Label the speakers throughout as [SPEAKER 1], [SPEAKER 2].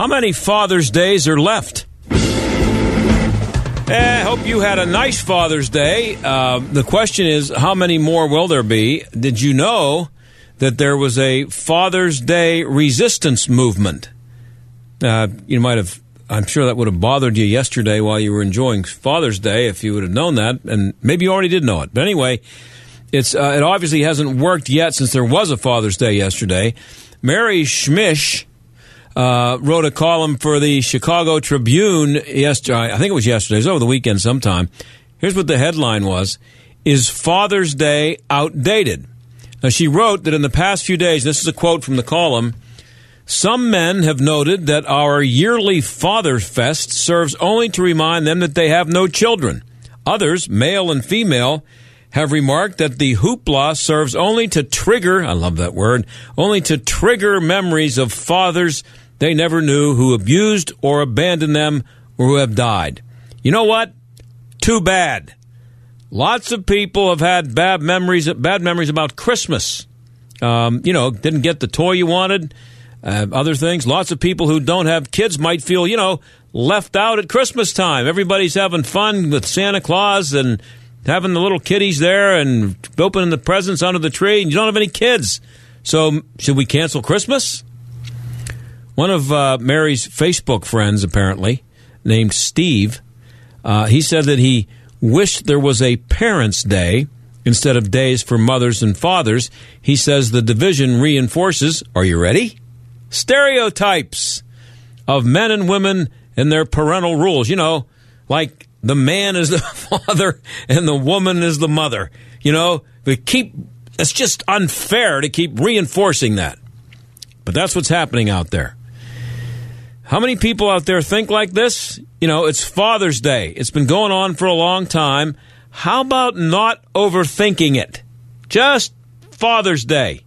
[SPEAKER 1] How many Father's Days are left? Eh, I hope you had a nice Father's Day. Uh, the question is, how many more will there be? Did you know that there was a Father's Day resistance movement? Uh, you might have, I'm sure that would have bothered you yesterday while you were enjoying Father's Day if you would have known that, and maybe you already did know it. But anyway, it's uh, it obviously hasn't worked yet since there was a Father's Day yesterday. Mary Schmich uh, wrote a column for the Chicago Tribune yesterday. I think it was yesterday. It was over the weekend sometime. Here's what the headline was: "Is Father's Day outdated?" Now she wrote that in the past few days, this is a quote from the column. Some men have noted that our yearly Father Fest serves only to remind them that they have no children. Others, male and female, have remarked that the hoopla serves only to trigger, I love that word, only to trigger memories of fathers they never knew who abused or abandoned them or who have died. You know what? Too bad. Lots of people have had bad memories, bad memories about Christmas. Um, you know, didn't get the toy you wanted, uh, other things. Lots of people who don't have kids might feel, you know, left out at Christmas time. Everybody's having fun with Santa Claus and having the little kiddies there and opening the presents under the tree, and you don't have any kids. So, should we cancel Christmas? One of uh, Mary's Facebook friends, apparently, named Steve, uh, he said that he wished there was a Parents' Day instead of days for mothers and fathers. He says the division reinforces, are you ready? Stereotypes of men and women and their parental rules. You know, like the man is the father and the woman is the mother. You know, we keep, it's just unfair to keep reinforcing that. But that's what's happening out there. How many people out there think like this? You know, it's Father's Day. It's been going on for a long time. How about not overthinking it? Just Father's Day.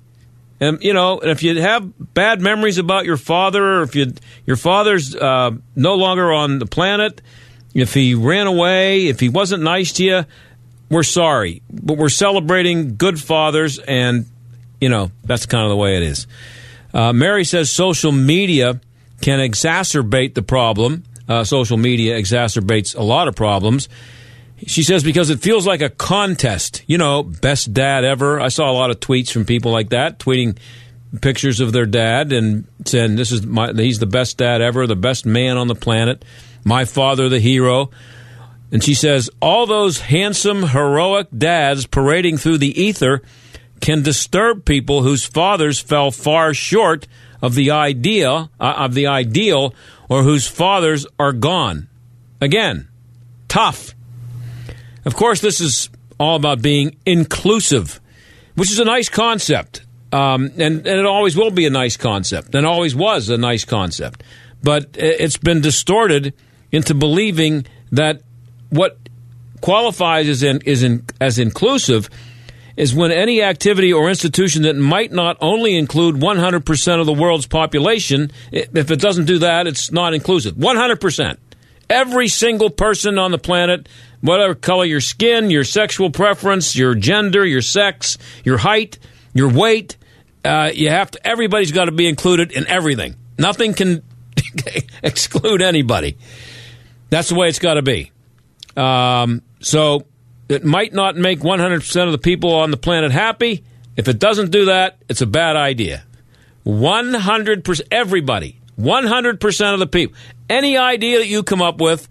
[SPEAKER 1] And you know, if you have bad memories about your father, or if you your father's uh, no longer on the planet, if he ran away, if he wasn't nice to you, we're sorry, but we're celebrating good fathers, and you know that's kind of the way it is. Uh, Mary says social media can exacerbate the problem. Uh, social media exacerbates a lot of problems. She says because it feels like a contest. You know, best dad ever. I saw a lot of tweets from people like that, tweeting pictures of their dad and saying this is my he's the best dad ever, the best man on the planet, my father the hero. And she says all those handsome heroic dads parading through the ether can disturb people whose fathers fell far short of the idea uh, of the ideal or whose fathers are gone. Again, tough. Of course, this is all about being inclusive, which is a nice concept. Um, and, and it always will be a nice concept, and always was a nice concept. But it's been distorted into believing that what qualifies as, in, is in, as inclusive is when any activity or institution that might not only include 100% of the world's population, if it doesn't do that, it's not inclusive. 100%. Every single person on the planet, whatever color your skin, your sexual preference, your gender, your sex, your height, your weight, uh, you have to. Everybody's got to be included in everything. Nothing can exclude anybody. That's the way it's got to be. Um, so it might not make 100% of the people on the planet happy. If it doesn't do that, it's a bad idea. 100%, everybody, 100% of the people. Any idea that you come up with,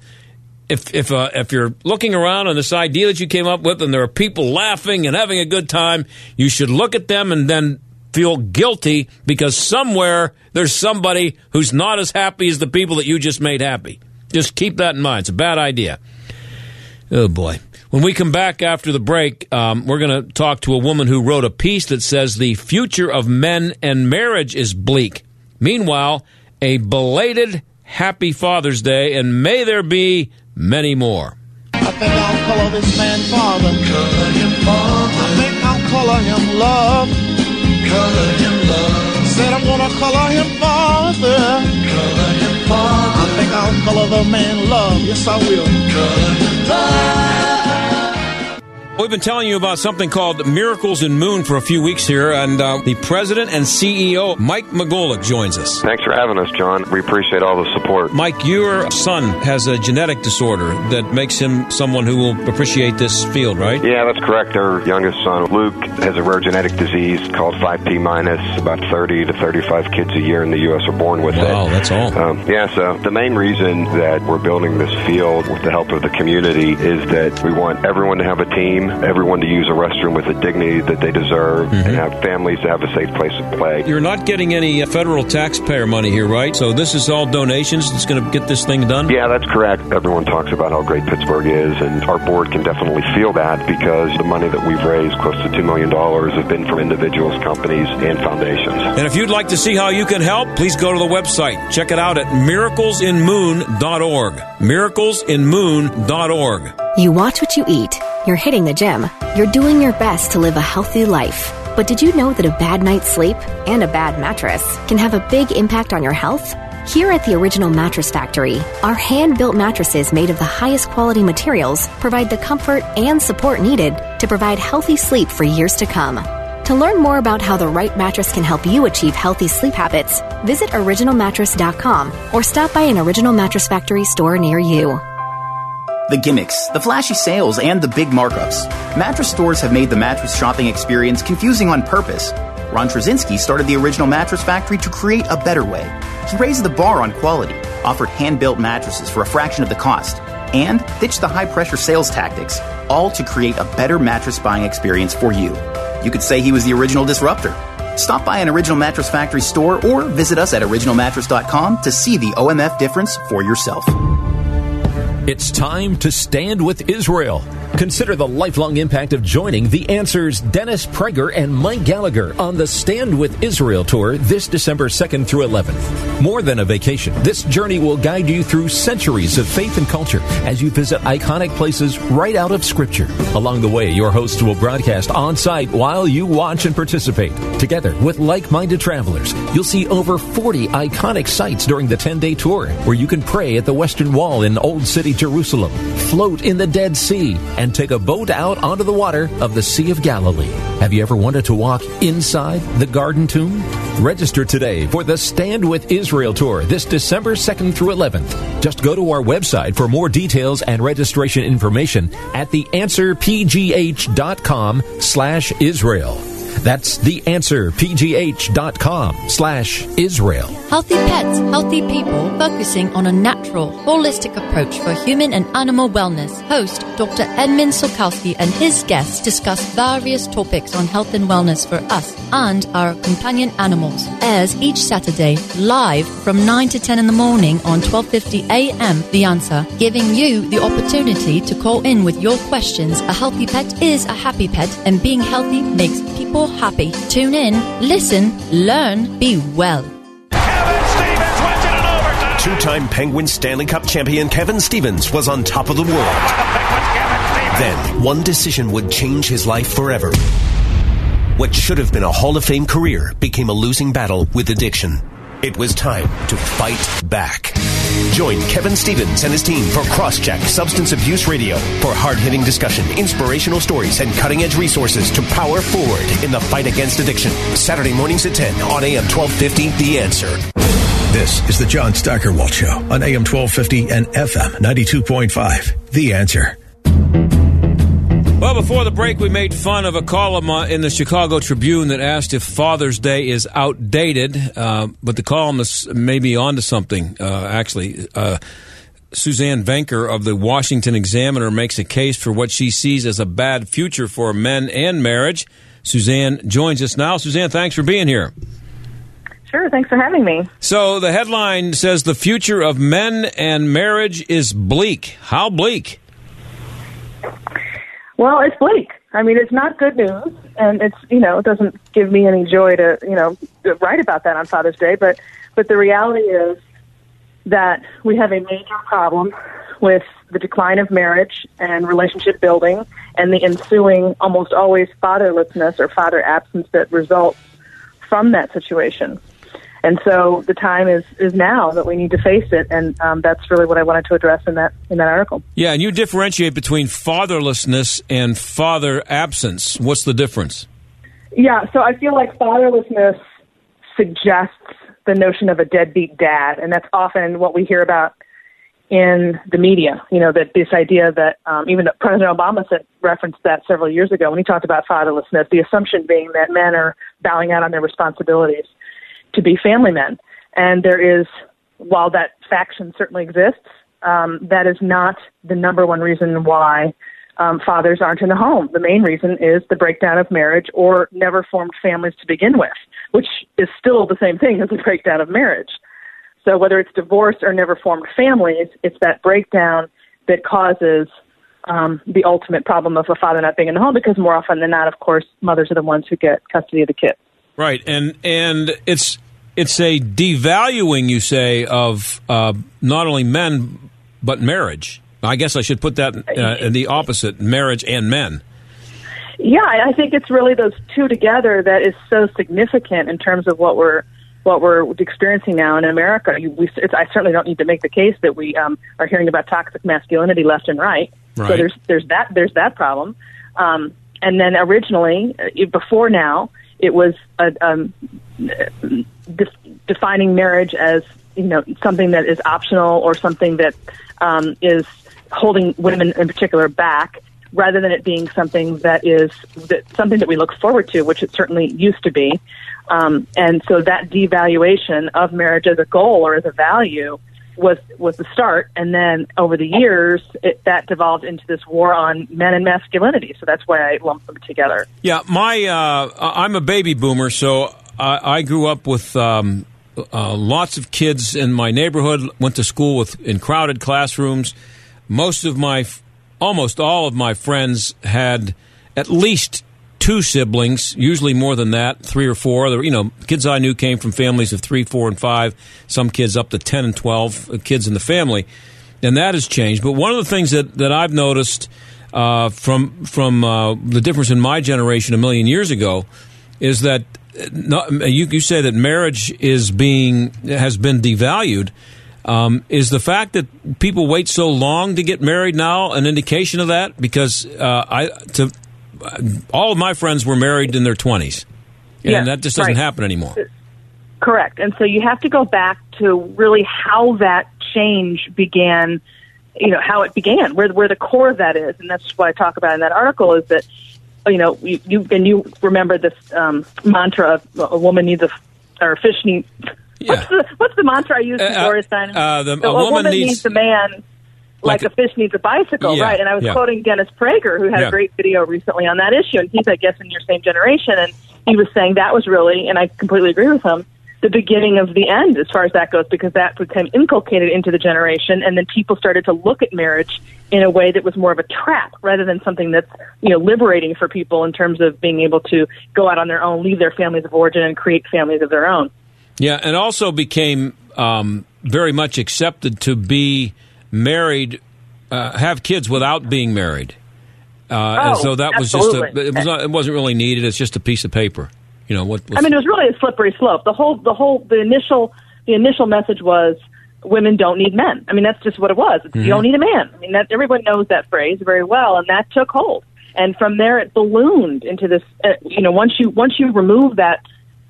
[SPEAKER 1] if, if, uh, if you're looking around on this idea that you came up with and there are people laughing and having a good time, you should look at them and then feel guilty because somewhere there's somebody who's not as happy as the people that you just made happy. Just keep that in mind. It's a bad idea. Oh boy. When we come back after the break, um, we're going to talk to a woman who wrote a piece that says the future of men and marriage is bleak. Meanwhile, a belated happy Father's Day, and may there be many more.
[SPEAKER 2] I think I'll color this man father. Color him father. I think I'll color him love. Color him love. Said I'm gonna color him father. Color him father. I'll color the man love. Yes, I will. Color love.
[SPEAKER 1] We've been telling you about something called Miracles in Moon for a few weeks here, and uh, the president and CEO, Mike McGolick, joins us.
[SPEAKER 3] Thanks for having us, John. We appreciate all the support.
[SPEAKER 1] Mike, your son has a genetic disorder that makes him someone who will appreciate this field, right?
[SPEAKER 3] Yeah, that's correct. Our youngest son, Luke, has a rare genetic disease called 5P minus. About 30 to 35 kids a year in the U.S. are born with
[SPEAKER 1] wow,
[SPEAKER 3] it.
[SPEAKER 1] Wow, that's all. Um,
[SPEAKER 3] yeah, so the main reason that we're building this field with the help of the community is that we want everyone to have a team everyone to use a restroom with the dignity that they deserve mm-hmm. and have families to have a safe place to play.
[SPEAKER 1] You're not getting any federal taxpayer money here, right? So this is all donations that's going to get this thing done?
[SPEAKER 3] Yeah, that's correct. Everyone talks about how great Pittsburgh is, and our board can definitely feel that because the money that we've raised, close to $2 million, have been from individuals, companies, and foundations.
[SPEAKER 1] And if you'd like to see how you can help, please go to the website. Check it out at miraclesinmoon.org. Miraclesinmoon.org.
[SPEAKER 4] You watch what you eat. You're hitting the gym. You're doing your best to live a healthy life. But did you know that a bad night's sleep and a bad mattress can have a big impact on your health? Here at the Original Mattress Factory, our hand built mattresses made of the highest quality materials provide the comfort and support needed to provide healthy sleep for years to come. To learn more about how the right mattress can help you achieve healthy sleep habits, visit originalmattress.com or stop by an Original Mattress Factory store near you.
[SPEAKER 5] The gimmicks, the flashy sales, and the big markups. Mattress stores have made the mattress shopping experience confusing on purpose. Ron Trzcinski started the original mattress factory to create a better way. He raised the bar on quality, offered hand built mattresses for a fraction of the cost, and ditched the high pressure sales tactics, all to create a better mattress buying experience for you. You could say he was the original disruptor. Stop by an Original Mattress Factory store or visit us at originalmattress.com to see the OMF difference for yourself.
[SPEAKER 6] It's time to stand with Israel. Consider the lifelong impact of joining the Answers Dennis Prager and Mike Gallagher on the Stand with Israel tour this December 2nd through 11th. More than a vacation, this journey will guide you through centuries of faith and culture as you visit iconic places right out of Scripture. Along the way, your hosts will broadcast on site while you watch and participate. Together with like minded travelers, you'll see over 40 iconic sites during the 10 day tour where you can pray at the Western Wall in Old City, Jerusalem, float in the Dead Sea, and take a boat out onto the water of the Sea of Galilee. Have you ever wanted to walk inside the Garden Tomb? Register today for the Stand with Israel tour this December 2nd through 11th. Just go to our website for more details and registration information at theanswerpgh.com slash Israel. That's theanswerpgh.com slash Israel.
[SPEAKER 7] Healthy pets, healthy people, focusing on a natural, holistic approach for human and animal wellness. Host Dr. Edmund Sulkowski and his guests discuss various topics on health and wellness for us and our companion animals. Airs each Saturday live from 9 to 10 in the morning on 12:50 a.m. The Answer, giving you the opportunity to call in with your questions. A healthy pet is a happy pet, and being healthy makes people happy. Tune in, listen, learn, be well.
[SPEAKER 8] Two time Penguin Stanley Cup champion Kevin Stevens was on top of the world. Then, one decision would change his life forever. What should have been a Hall of Fame career became a losing battle with addiction. It was time to fight back. Join Kevin Stevens and his team for Crosscheck Substance Abuse Radio for hard hitting discussion, inspirational stories, and cutting edge resources to power forward in the fight against addiction. Saturday mornings at 10 on AM 1250, The Answer.
[SPEAKER 9] This is the John Steigerwald Show on AM 1250 and FM 92.5, The Answer.
[SPEAKER 1] Well, before the break, we made fun of a column in the Chicago Tribune that asked if Father's Day is outdated, uh, but the columnist may be onto something, uh, actually. Uh, Suzanne Venker of the Washington Examiner makes a case for what she sees as a bad future for men and marriage. Suzanne joins us now. Suzanne, thanks for being here.
[SPEAKER 10] Sure, thanks for having me.
[SPEAKER 1] So the headline says the future of men and marriage is bleak. How bleak?
[SPEAKER 10] Well, it's bleak. I mean, it's not good news, and it's you know it doesn't give me any joy to you know write about that on Father's Day. But but the reality is that we have a major problem with the decline of marriage and relationship building, and the ensuing almost always fatherlessness or father absence that results from that situation. And so the time is, is now that we need to face it, and um, that's really what I wanted to address in that in that article.
[SPEAKER 1] Yeah, and you differentiate between fatherlessness and father absence. What's the difference?
[SPEAKER 10] Yeah, so I feel like fatherlessness suggests the notion of a deadbeat dad, and that's often what we hear about in the media. You know, that this idea that um, even President Obama said referenced that several years ago when he talked about fatherlessness. The assumption being that men are bowing out on their responsibilities to be family men. And there is, while that faction certainly exists, um, that is not the number one reason why um, fathers aren't in the home. The main reason is the breakdown of marriage or never formed families to begin with, which is still the same thing as the breakdown of marriage. So whether it's divorce or never formed families, it's that breakdown that causes um, the ultimate problem of a father not being in the home because more often than not, of course, mothers are the ones who get custody of the kids.
[SPEAKER 1] Right, and and it's it's a devaluing, you say, of uh, not only men but marriage. I guess I should put that uh, in the opposite: marriage and men.
[SPEAKER 10] Yeah, I think it's really those two together that is so significant in terms of what we're what we're experiencing now in America. We, I certainly don't need to make the case that we um, are hearing about toxic masculinity left and right.
[SPEAKER 1] right.
[SPEAKER 10] So there's there's that there's that problem. Um, and then originally, uh, before now, it was a, um, de- defining marriage as you know something that is optional or something that um, is holding women in particular back rather than it being something that is that something that we look forward to, which it certainly used to be. Um, and so that devaluation of marriage as a goal or as a value was was the start, and then over the years, it, that devolved into this war on men and masculinity. So that's why I lump them together.
[SPEAKER 1] Yeah, my uh, I'm a baby boomer, so I, I grew up with um, uh, lots of kids in my neighborhood. Went to school with in crowded classrooms. Most of my, almost all of my friends had at least two siblings, usually more than that, three or four. You know, kids I knew came from families of three, four, and five. Some kids up to ten and twelve uh, kids in the family, and that has changed. But one of the things that, that I've noticed uh, from from uh, the difference in my generation a million years ago is that uh, not, you, you say that marriage is being has been devalued. Um, is the fact that people wait so long to get married now an indication of that? Because uh, I to all of my friends were married in their 20s. And
[SPEAKER 10] Yes,
[SPEAKER 1] that just doesn't
[SPEAKER 10] right.
[SPEAKER 1] happen anymore.
[SPEAKER 10] Correct. And so you have to go back to really how that change began, you know, how it began, where, where the core of that is. And that's what I talk about in that article is that, you know, you, you and you remember this um, mantra of a woman needs a, or a fish needs, what's, the, what's the mantra I use in
[SPEAKER 1] Uh, uh,
[SPEAKER 10] Gloria Steinem?
[SPEAKER 1] uh, the-
[SPEAKER 10] So
[SPEAKER 1] a woman needs-
[SPEAKER 10] a man like,
[SPEAKER 1] Like
[SPEAKER 10] a, fish needs a bicycle,
[SPEAKER 1] Yeah,
[SPEAKER 10] right? And I was
[SPEAKER 1] yeah.
[SPEAKER 10] quoting Dennis Prager, who had
[SPEAKER 1] Yeah.
[SPEAKER 10] a great video recently on that issue, and he's, I guess, in your same generation, and he was saying that was really, and I completely agree with him, the beginning of the end as far as that goes, because that became inculcated into the generation, and then people started to look at marriage in a way that was more of a trap rather than something that's you know liberating for people in terms of being able to go out on their own, leave their families of origin, and create families of their own.
[SPEAKER 1] Yeah, and also became um, very much accepted to be married, uh, have kids without being married. Uh, and
[SPEAKER 10] Oh,
[SPEAKER 1] so that was just a, it was not, it wasn't really needed. It's just a piece of paper. You know what?
[SPEAKER 10] I mean, it was really a slippery slope. The whole, the whole, the initial, the initial message was women don't need men. I mean, that's just what it was. It's,
[SPEAKER 1] Mhm.
[SPEAKER 10] You don't need a man. I mean, that everyone knows that phrase very well, and that took hold. And from there, it ballooned into this. Uh, you know, once you once you remove that,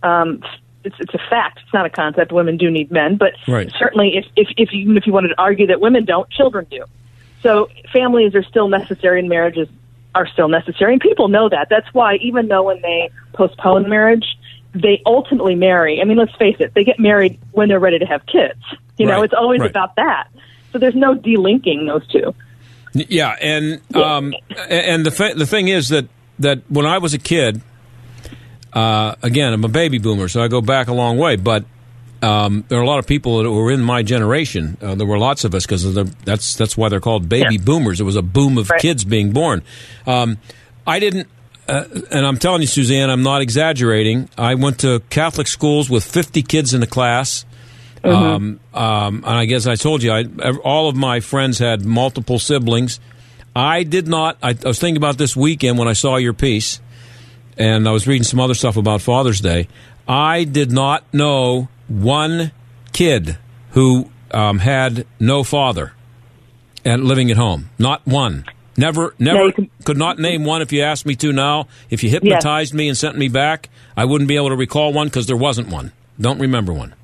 [SPEAKER 10] um, it's it's a fact. It's not a concept. Women do need men, but
[SPEAKER 1] Right.
[SPEAKER 10] certainly, if if if you, even if you wanted to argue that women don't, children do. So families are still necessary and marriages are still necessary. And people know that. That's why even though when they postpone marriage, they ultimately marry. I mean, let's face it, they get married when they're ready to have kids. You know, it's always
[SPEAKER 1] right.
[SPEAKER 10] about that. So there's no delinking those two.
[SPEAKER 1] Yeah, and um, and the th- the thing is that that when I was a kid, uh, again, I'm a baby boomer, so I go back a long way. But um, there are a lot of people that were in my generation. Uh, there were lots of us because that's that's why they're called baby
[SPEAKER 10] Yeah.
[SPEAKER 1] boomers. It was a boom of
[SPEAKER 10] Right.
[SPEAKER 1] kids being born. Um, I didn't, uh, and I'm telling you, Suzanne, I'm not exaggerating. I went to Catholic schools with 50 kids in the class. Um, um, and I guess I told you, I, all of my friends had multiple siblings. I did not. I, I was thinking about this weekend when I saw your piece, and I was reading some other stuff about Father's Day. I did not know one kid who um, had no father and living at home. Not one. Never, never could not name one. If you asked me to now, if you hypnotized me and sent me back, I wouldn't be able to recall one because there wasn't one. Don't remember one.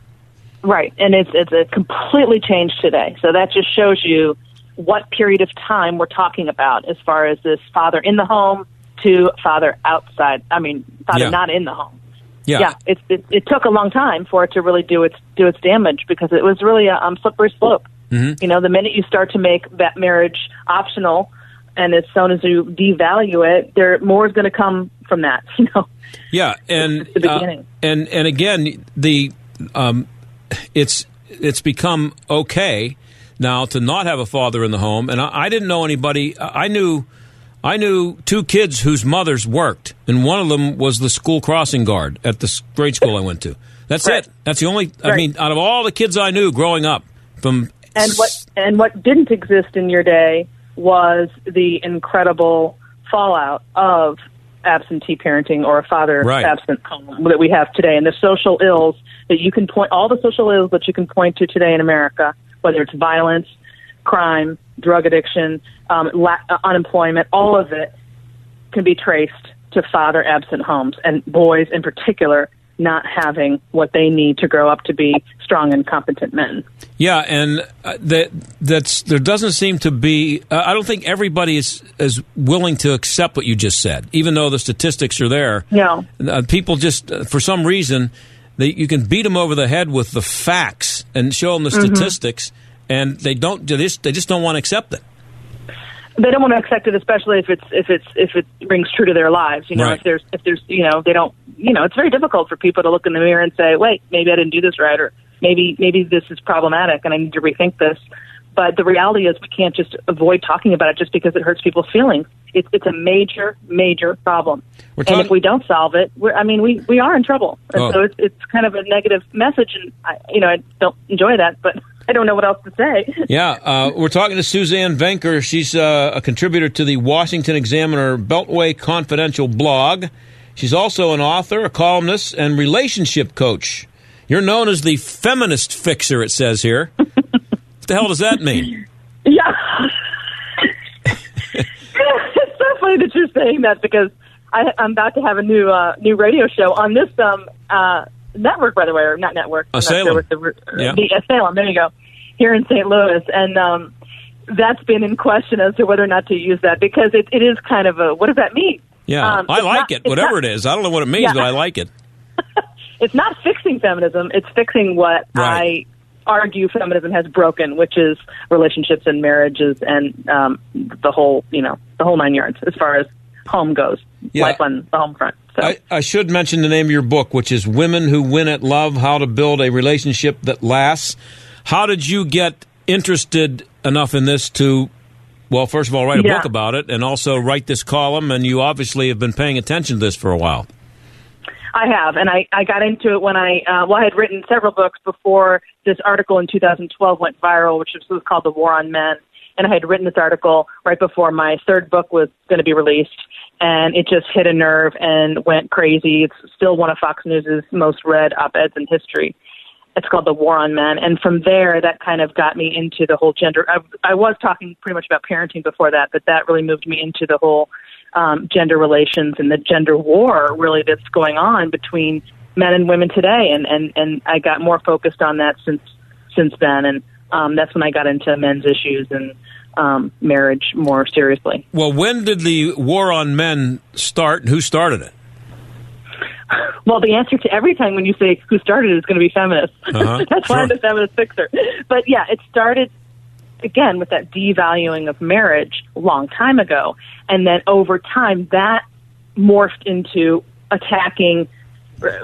[SPEAKER 10] Right, and it's it's a completely changed today. So that just shows you what period of time we're talking about as far as this father in the home to father outside. I mean, father
[SPEAKER 1] Yeah.
[SPEAKER 10] not in the home.
[SPEAKER 1] Yeah.
[SPEAKER 10] yeah. It, it it took a long time for it to really do its do its damage because it was really a um, slippery slope.
[SPEAKER 1] Mhm.
[SPEAKER 10] You know, the minute you start to make that marriage optional, and as soon as you devalue it, there more is going to come from that. You know.
[SPEAKER 1] Yeah, and
[SPEAKER 10] the
[SPEAKER 1] uh,
[SPEAKER 10] beginning.
[SPEAKER 1] and and again, the um, it's it's become okay now to not have a father in the home, and I, I didn't know anybody. I knew I knew two kids whose mothers worked, and one of them was the school crossing guard at the grade school I went to. That's it. That's the only. I mean, out of all the kids I knew growing up, from
[SPEAKER 10] And what and what didn't exist in your day was the incredible fallout of absentee parenting or a father
[SPEAKER 1] Right.
[SPEAKER 10] absent home that we have today, and the social ills that you can point all the social ills that you can point to today in America, whether it's violence, crime, drug addiction, um, la- uh, unemployment, all of it can be traced to father absent homes and boys in particular not having what they need to grow up to be strong and competent men.
[SPEAKER 1] Yeah, and uh, that that's there doesn't seem to be. Uh, I don't think everybody is is willing to accept what you just said, even though the statistics are there.
[SPEAKER 10] No.
[SPEAKER 1] Uh, people just, uh, for some reason, they, you can beat them over the head with the facts and show them the
[SPEAKER 10] Mhm.
[SPEAKER 1] statistics, and they don't. They just, they just don't want to accept it.
[SPEAKER 10] they don't want to accept it, especially if it's if it's if it rings true to their lives. You know,
[SPEAKER 1] Right.
[SPEAKER 10] if there's if there's you know they don't you know it's very difficult for people to look in the mirror and say, wait, maybe I didn't do this right, or maybe maybe this is problematic and I need to rethink this. But the reality is, we can't just avoid talking about it just because it hurts people's feelings. It's it's a major major problem,
[SPEAKER 1] We're
[SPEAKER 10] and if we don't solve it, we're, I mean, we we are in trouble. And
[SPEAKER 1] Oh.
[SPEAKER 10] so it's it's kind of a negative message, and I, you know I don't enjoy that, but I don't know what else to say.
[SPEAKER 1] Yeah, uh, we're talking to Suzanne Venker. She's uh, a contributor to the Washington Examiner Beltway Confidential blog. She's also an author, a columnist, and relationship coach. You're known as the feminist fixer, it says here. what the hell does that mean?
[SPEAKER 10] Yeah. it's so funny that you're saying that because I, I'm about to have a new uh, new radio show on this um, uh, network, by the way, or not network.
[SPEAKER 1] Uh,
[SPEAKER 10] sure
[SPEAKER 1] Salem.
[SPEAKER 10] the,
[SPEAKER 1] Yeah.
[SPEAKER 10] the uh, Salem. There you go. Here in St. Louis, and um, that's been in question as to whether or not to use that because it, it is kind of a what does that mean?
[SPEAKER 1] Yeah,
[SPEAKER 10] Um,
[SPEAKER 1] I like
[SPEAKER 10] not-
[SPEAKER 1] it, whatever
[SPEAKER 10] not-
[SPEAKER 1] it is. I don't know what it means,
[SPEAKER 10] Yeah.
[SPEAKER 1] but I like it.
[SPEAKER 10] it's not fixing feminism. It's fixing what
[SPEAKER 1] Right.
[SPEAKER 10] I argue feminism has broken, which is relationships and marriages and um, the whole, you know, the whole nine yards as far as home goes,
[SPEAKER 1] Yeah.
[SPEAKER 10] life on the home front. So
[SPEAKER 1] I, I should mention the name of your book, which is Women Who Win at Love How to Build a Relationship That Lasts. How did you get interested enough in this to, well, first of all, write a
[SPEAKER 10] Yeah.
[SPEAKER 1] book about it and also write this column? And you obviously have been paying attention to this for a while.
[SPEAKER 10] I have, and I, I got into it when I uh, well, I had written several books before this article in 2012 went viral, which was called "The War on Men," and I had written this article right before my third book was going to be released, and it just hit a nerve and went crazy. It's still one of Fox News's most read op-eds in history. It's called "The War on Men," and from there, that kind of got me into the whole gender. I, I was talking pretty much about parenting before that, but that really moved me into the whole um, gender relations and the gender war really that's going on between men and women today and and and I got more focused on that since since then and um that's when I got into men's issues and um marriage more seriously.
[SPEAKER 1] Well, when did the war on men start and who started it?
[SPEAKER 10] Well, the answer to every time when you say who started it is going to be feminist.
[SPEAKER 1] Uh-huh,
[SPEAKER 10] That's why I'm
[SPEAKER 1] sure.
[SPEAKER 10] the feminist fixer. But yeah, it started again with that devaluing of marriage a long time ago, and then over time that morphed into attacking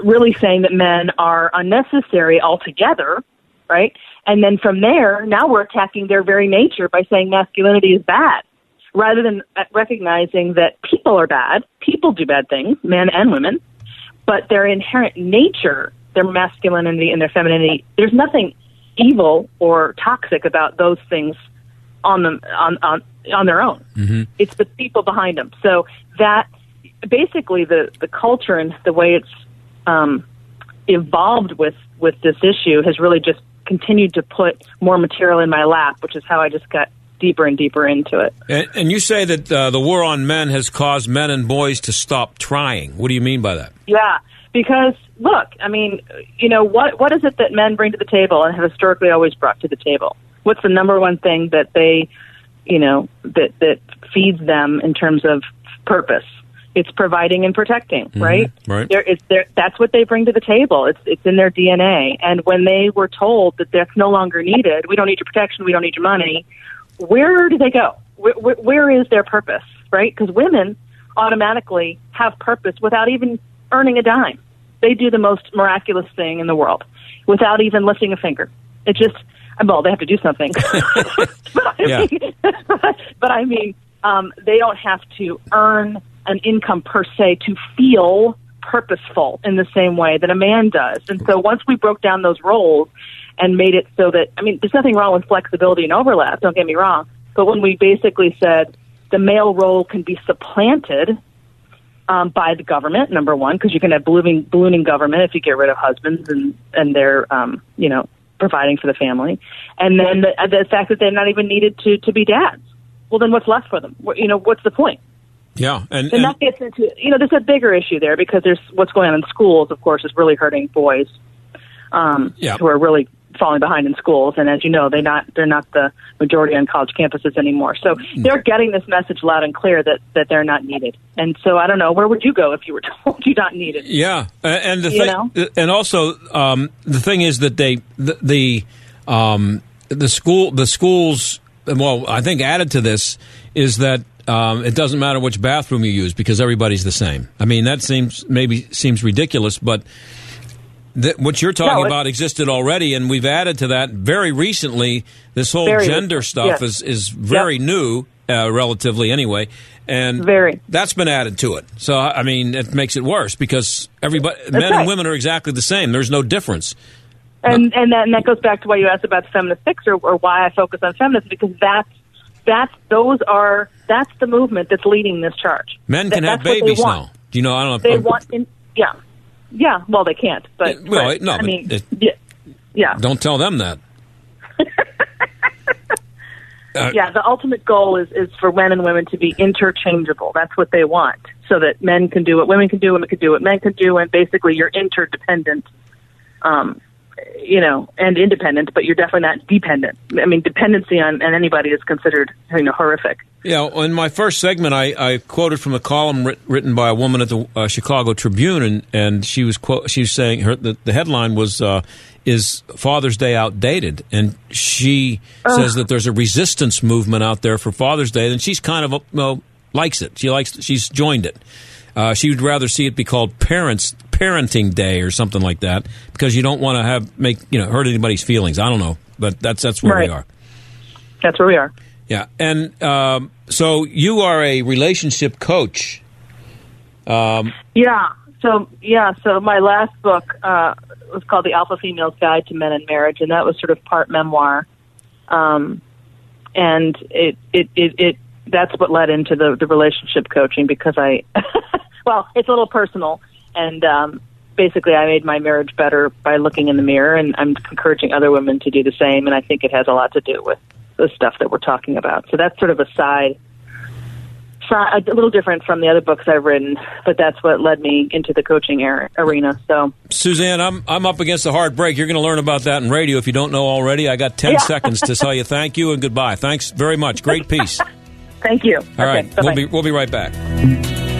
[SPEAKER 10] really saying that men are unnecessary altogether, right? And then from there, now we're attacking their very nature by saying masculinity is bad, rather than recognizing that people are bad, people do bad things, men and women, but their inherent nature, their masculinity and their femininity, there's nothing evil or toxic about those things on them on on on their own.
[SPEAKER 1] Mm-hmm.
[SPEAKER 10] It's the people behind them. So that basically the the culture and the way it's um, evolved with with this issue has really just continued to put more material in my lap, which is how I just got deeper and deeper into it.
[SPEAKER 1] And, and you say that uh, the war on men has caused men and boys to stop trying. What do you mean by that?
[SPEAKER 10] Yeah, because look, I mean, you know, what what is it that men bring to the table and have historically always brought to the table? What's the number one thing that they, you know, that that feeds them in terms of purpose? It's providing and protecting, right?
[SPEAKER 1] Right.
[SPEAKER 10] There is there that's what they bring to the table. It's it's in their DNA. And when they were told that that's no longer needed, we don't need your protection, we don't need your money. Where do they go? Where, where, where is their purpose, right? Because women automatically have purpose without even earning a dime. They do the most miraculous thing in the world without even lifting a finger. It just well, they have to do something. but I
[SPEAKER 1] Yeah.
[SPEAKER 10] mean, but I mean, um, they don't have to earn an income per se to feel purposeful in the same way that a man does. And so once we broke down those roles and made it so that I mean, there's nothing wrong with flexibility and overlap. Don't get me wrong. But when we basically said the male role can be supplanted um, by the government, number one, because you can have ballooning, ballooning government if you get rid of husbands and and they're um, you know providing for the family, and then the, the fact that they're not even needed to to be dads. Well, then what's left for them? You know, what's the point?
[SPEAKER 1] Yeah, and,
[SPEAKER 10] And
[SPEAKER 1] and
[SPEAKER 10] that gets into you know there's a bigger issue there because there's what's going on in schools. Of course, is really hurting boys um,
[SPEAKER 1] Yeah.
[SPEAKER 10] who are really falling behind in schools. And as you know, they not they're not the majority on college campuses anymore. So
[SPEAKER 1] Mm.
[SPEAKER 10] they're getting this message loud and clear that that they're not needed. And so I don't know where would you go if you were told you're not needed.
[SPEAKER 1] Yeah, and the
[SPEAKER 10] You
[SPEAKER 1] thing,
[SPEAKER 10] know?
[SPEAKER 1] and also um, the thing is that they the the, um, the school the schools well I think added to this is that um, it doesn't matter which bathroom you use because everybody's the same. I mean that seems maybe seems ridiculous, but. That what you're talking
[SPEAKER 10] No,
[SPEAKER 1] about existed already, and we've added to that very recently. This whole
[SPEAKER 10] Very
[SPEAKER 1] gender stuff
[SPEAKER 10] yes.
[SPEAKER 1] is is very new, uh, relatively anyway, and
[SPEAKER 10] Very.
[SPEAKER 1] that's been added to it. So I mean, it makes it worse because everybody, men
[SPEAKER 10] right.
[SPEAKER 1] and women, are exactly the same. There's no difference.
[SPEAKER 10] And and that, and that goes back to why you asked about the feminist fix or, or why I focus on feminists because that's that's those are that's the movement that's leading this charge.
[SPEAKER 1] Men can have
[SPEAKER 10] what they
[SPEAKER 1] babies now. Do you know? I don't know. If
[SPEAKER 10] They
[SPEAKER 1] I'm-
[SPEAKER 10] want, in, yeah, yeah. Well, they can't, but
[SPEAKER 1] well, no,
[SPEAKER 10] I
[SPEAKER 1] but
[SPEAKER 10] mean,
[SPEAKER 1] it-
[SPEAKER 10] yeah, yeah,
[SPEAKER 1] Don't tell them that. Uh,
[SPEAKER 10] yeah. The ultimate goal is is for men and women to be interchangeable. That's what they want, so that men can do what women can do, women can do what men can do, and basically you're interdependent. Um, you know, and independent, but you're definitely not dependent. I mean, dependency on, on anybody is considered, you know, horrific.
[SPEAKER 1] Yeah, in my first segment, I, I quoted from a column writ, written by a woman at the uh, Chicago Tribune, and, and she was quote, she was saying her the, the headline was uh, "Is Father's Day outdated?" and she says that there's a resistance movement out there for Father's Day, and she's kind of uh, well likes it. She likes she's joined it. Uh, she would rather see it be called Parents Parenting Day or something like that because you don't want to have make you know hurt anybody's feelings. I don't know, but that's that's where
[SPEAKER 10] Right.
[SPEAKER 1] we are.
[SPEAKER 10] That's where we are.
[SPEAKER 1] Yeah, and um, so you are a relationship coach. Um,
[SPEAKER 10] Yeah. So yeah. So my last book uh, was called The Alpha Female's Guide to Men and Marriage, and that was sort of part memoir. Um, and it, it it it that's what led into the the relationship coaching because I well it's a little personal and um, basically I made my marriage better by looking in the mirror and I'm encouraging other women to do the same and I think it has a lot to do with the stuff that we're talking about. So that's sort of a side so a little different from the other books I've written, but that's what led me into the coaching ar- arena. So
[SPEAKER 1] Suzanne, I'm I'm up against a hard break. You're going to learn about that in radio if you don't know already. I got ten
[SPEAKER 10] Yeah.
[SPEAKER 1] seconds to tell you thank you and goodbye. Thanks very much. Great piece.
[SPEAKER 10] Thank you.
[SPEAKER 1] right,
[SPEAKER 10] Okay, bye-bye.
[SPEAKER 1] we'll be we'll be right back.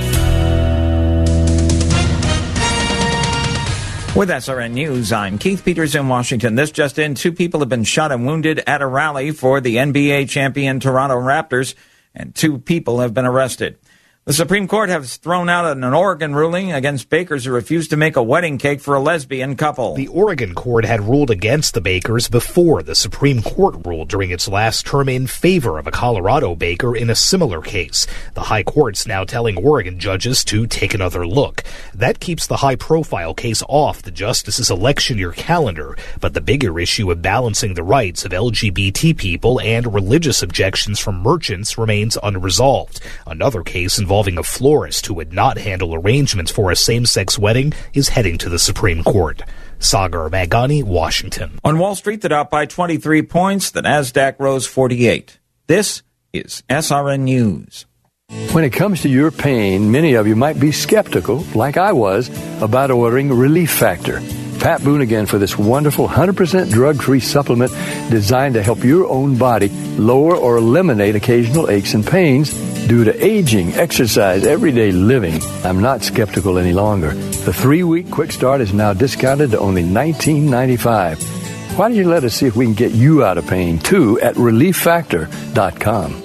[SPEAKER 11] With SRN News, I'm Keith Peters in Washington. This just in, two people have been shot and wounded at a rally for the NBA champion Toronto Raptors, and two people have been arrested. The Supreme Court has thrown out an Oregon ruling against bakers who refused to make a wedding cake for a lesbian couple.
[SPEAKER 12] The Oregon court had ruled against the bakers before the Supreme Court ruled during its last term in favor of a Colorado baker in a similar case. The High Court's now telling Oregon judges to take another look. That keeps the high profile case off the justice's election year calendar, but the bigger issue of balancing the rights of LGBT people and religious objections from merchants remains unresolved. Another case involving involving a florist who would not handle arrangements for a same-sex wedding is heading to the Supreme Court. Sagar Meghani, Washington.
[SPEAKER 11] On Wall Street, the Dow by 23 points, the Nasdaq rose 48. This is SRN News.
[SPEAKER 13] When it comes to your pain, many of you might be skeptical, like I was, about ordering Relief Factor. Pat Boone again for this wonderful 100% drug free supplement designed to help your own body lower or eliminate occasional aches and pains due to aging, exercise, everyday living. I'm not skeptical any longer. The three week quick start is now discounted to only $19.95. Why don't you let us see if we can get you out of pain too at relieffactor.com.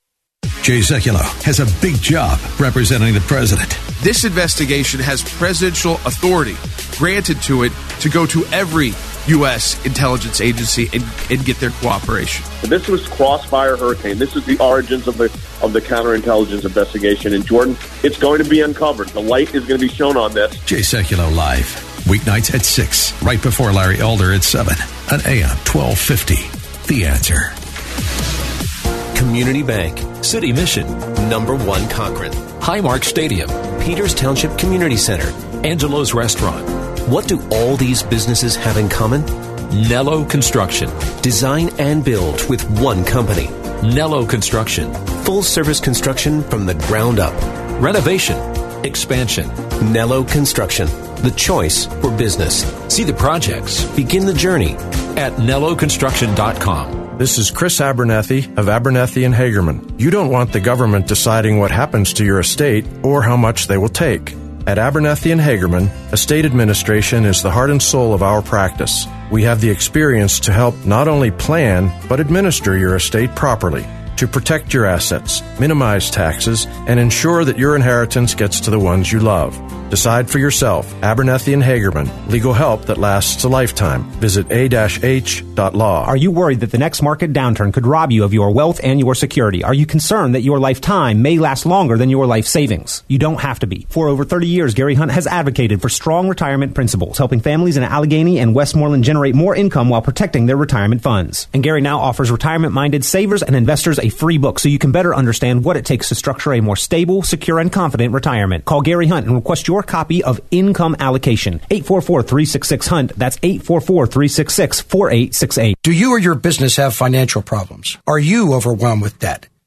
[SPEAKER 9] Jay Sekulow has a big job representing the president.
[SPEAKER 14] This investigation has presidential authority granted to it to go to every U.S. intelligence agency and, and get their cooperation.
[SPEAKER 15] This was Crossfire Hurricane. This is the origins of the of the counterintelligence investigation in Jordan. It's going to be uncovered. The light is going to be shown on this.
[SPEAKER 9] Jay Sekulow live weeknights at six, right before Larry Elder at seven, on AM twelve fifty. The answer.
[SPEAKER 8] Community Bank, City Mission, Number One Cochran, Highmark Stadium, Peters Township Community Center, Angelo's Restaurant. What do all these businesses have in common? Nello Construction. Design and build with one company. Nello Construction. Full service construction from the ground up. Renovation. Expansion. Nello Construction. The choice for business. See the projects. Begin the journey at nelloconstruction.com.
[SPEAKER 16] This is Chris Abernethy of Abernethy and Hagerman. You don't want the government deciding what happens to your estate or how much they will take. At Abernethy and Hagerman, estate administration is the heart and soul of our practice. We have the experience to help not only plan, but administer your estate properly to protect your assets, minimize taxes, and ensure that your inheritance gets to the ones you love. Decide for yourself. Abernethy and Hagerman. Legal help that lasts a lifetime. Visit a-h.law.
[SPEAKER 17] Are you worried that the next market downturn could rob you of your wealth and your security? Are you concerned that your lifetime may last longer than your life savings? You don't have to be. For over 30 years, Gary Hunt has advocated for strong retirement principles, helping families in Allegheny and Westmoreland generate more income while protecting their retirement funds. And Gary now offers retirement-minded savers and investors a free book so you can better understand what it takes to structure a more stable, secure, and confident retirement. Call Gary Hunt and request your copy of Income Allocation. 844-366-HUNT. That's 844-366-4868.
[SPEAKER 18] Do you or your business have financial problems? Are you overwhelmed with debt?